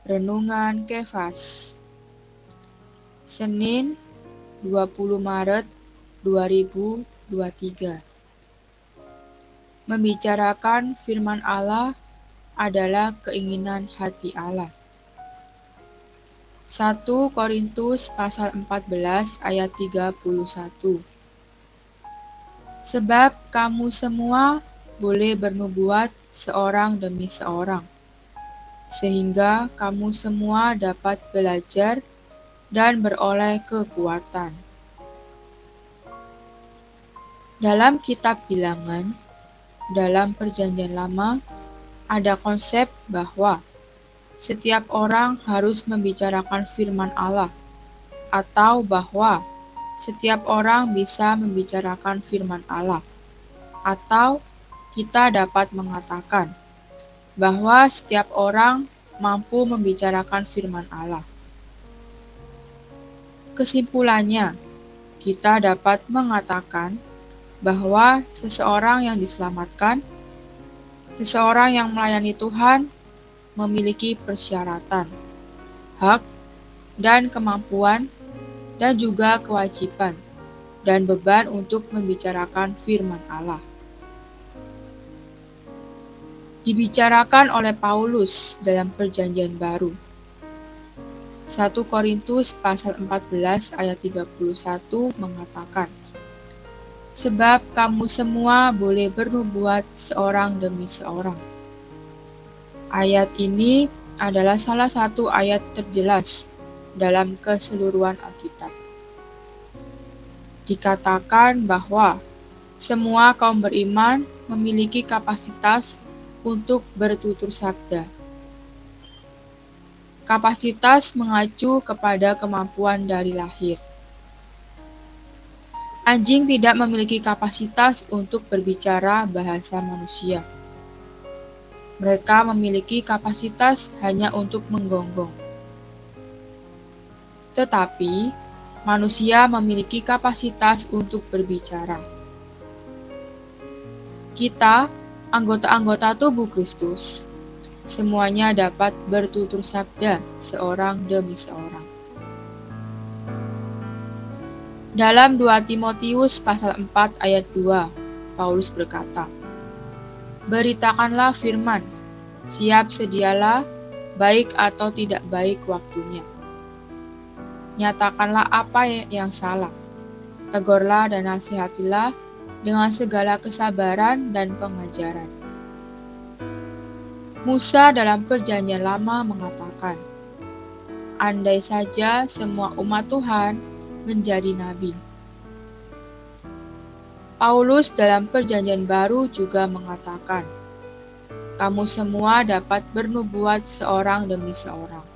Renungan Kefas. Senin 20 Maret 2023 Membicarakan firman Allah adalah keinginan hati Allah. 1 Korintus pasal 14 ayat 31 Sebab kamu semua boleh bernubuat seorang demi seorang, sehingga kamu semua dapat belajar dan beroleh kekuatan. Dalam kitab bilangan, dalam perjanjian lama, ada konsep bahwa setiap orang harus membicarakan firman Allah, atau bahwa setiap orang bisa membicarakan firman Allah, atau kita dapat mengatakan bahwa setiap orang mampu membicarakan firman Allah. Kesimpulannya, kita dapat mengatakan bahwa seseorang yang diselamatkan, seseorang yang melayani Tuhan, memiliki persyaratan, hak, dan kemampuan, dan juga kewajiban dan beban untuk membicarakan firman Allah dibicarakan oleh Paulus dalam perjanjian baru. 1 Korintus pasal 14 ayat 31 mengatakan, Sebab kamu semua boleh bernubuat seorang demi seorang. Ayat ini adalah salah satu ayat terjelas dalam keseluruhan Alkitab. Dikatakan bahwa semua kaum beriman memiliki kapasitas untuk bertutur sabda. Kapasitas mengacu kepada kemampuan dari lahir. Anjing tidak memiliki kapasitas untuk berbicara bahasa manusia. Mereka memiliki kapasitas hanya untuk menggonggong. Tetapi, manusia memiliki kapasitas untuk berbicara. Kita anggota-anggota tubuh Kristus, semuanya dapat bertutur sabda seorang demi seorang. Dalam 2 Timotius pasal 4 ayat 2, Paulus berkata, Beritakanlah firman, siap sedialah, baik atau tidak baik waktunya. Nyatakanlah apa yang salah, tegurlah dan nasihatilah dengan segala kesabaran dan pengajaran. Musa dalam Perjanjian Lama mengatakan, "Andai saja semua umat Tuhan menjadi nabi." Paulus dalam Perjanjian Baru juga mengatakan, "Kamu semua dapat bernubuat seorang demi seorang."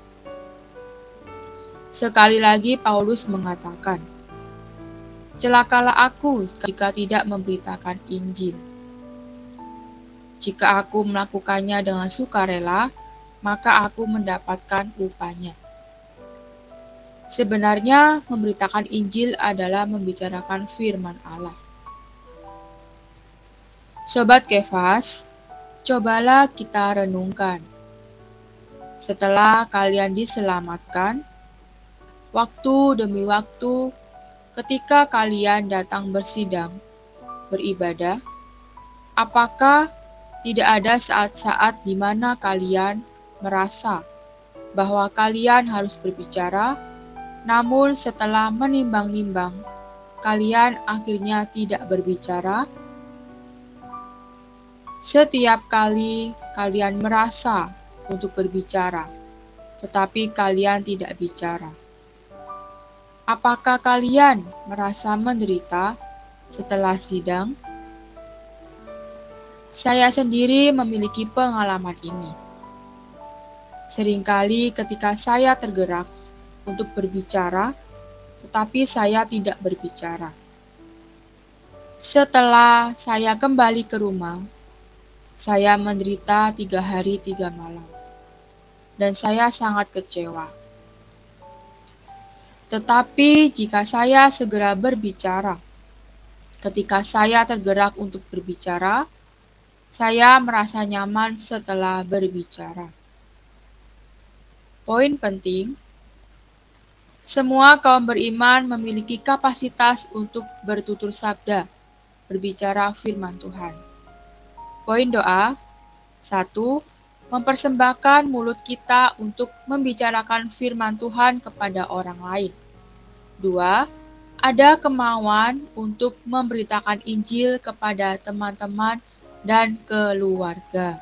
Sekali lagi, Paulus mengatakan, Celakalah aku jika tidak memberitakan Injil. Jika aku melakukannya dengan sukarela, maka aku mendapatkan upahnya. Sebenarnya, memberitakan Injil adalah membicarakan firman Allah. Sobat Kefas, cobalah kita renungkan. Setelah kalian diselamatkan, waktu demi waktu ketika kalian datang bersidang, beribadah, apakah tidak ada saat-saat di mana kalian merasa bahwa kalian harus berbicara, namun setelah menimbang-nimbang, kalian akhirnya tidak berbicara? Setiap kali kalian merasa untuk berbicara, tetapi kalian tidak bicara Apakah kalian merasa menderita setelah sidang? Saya sendiri memiliki pengalaman ini. Seringkali ketika saya tergerak untuk berbicara, tetapi saya tidak berbicara. Setelah saya kembali ke rumah, saya menderita tiga hari tiga malam, dan saya sangat kecewa. Tetapi jika saya segera berbicara, ketika saya tergerak untuk berbicara, saya merasa nyaman setelah berbicara. Poin penting, semua kaum beriman memiliki kapasitas untuk bertutur sabda, berbicara firman Tuhan. Poin doa, satu, mempersembahkan mulut kita untuk membicarakan firman Tuhan kepada orang lain. Dua, ada kemauan untuk memberitakan Injil kepada teman-teman dan keluarga.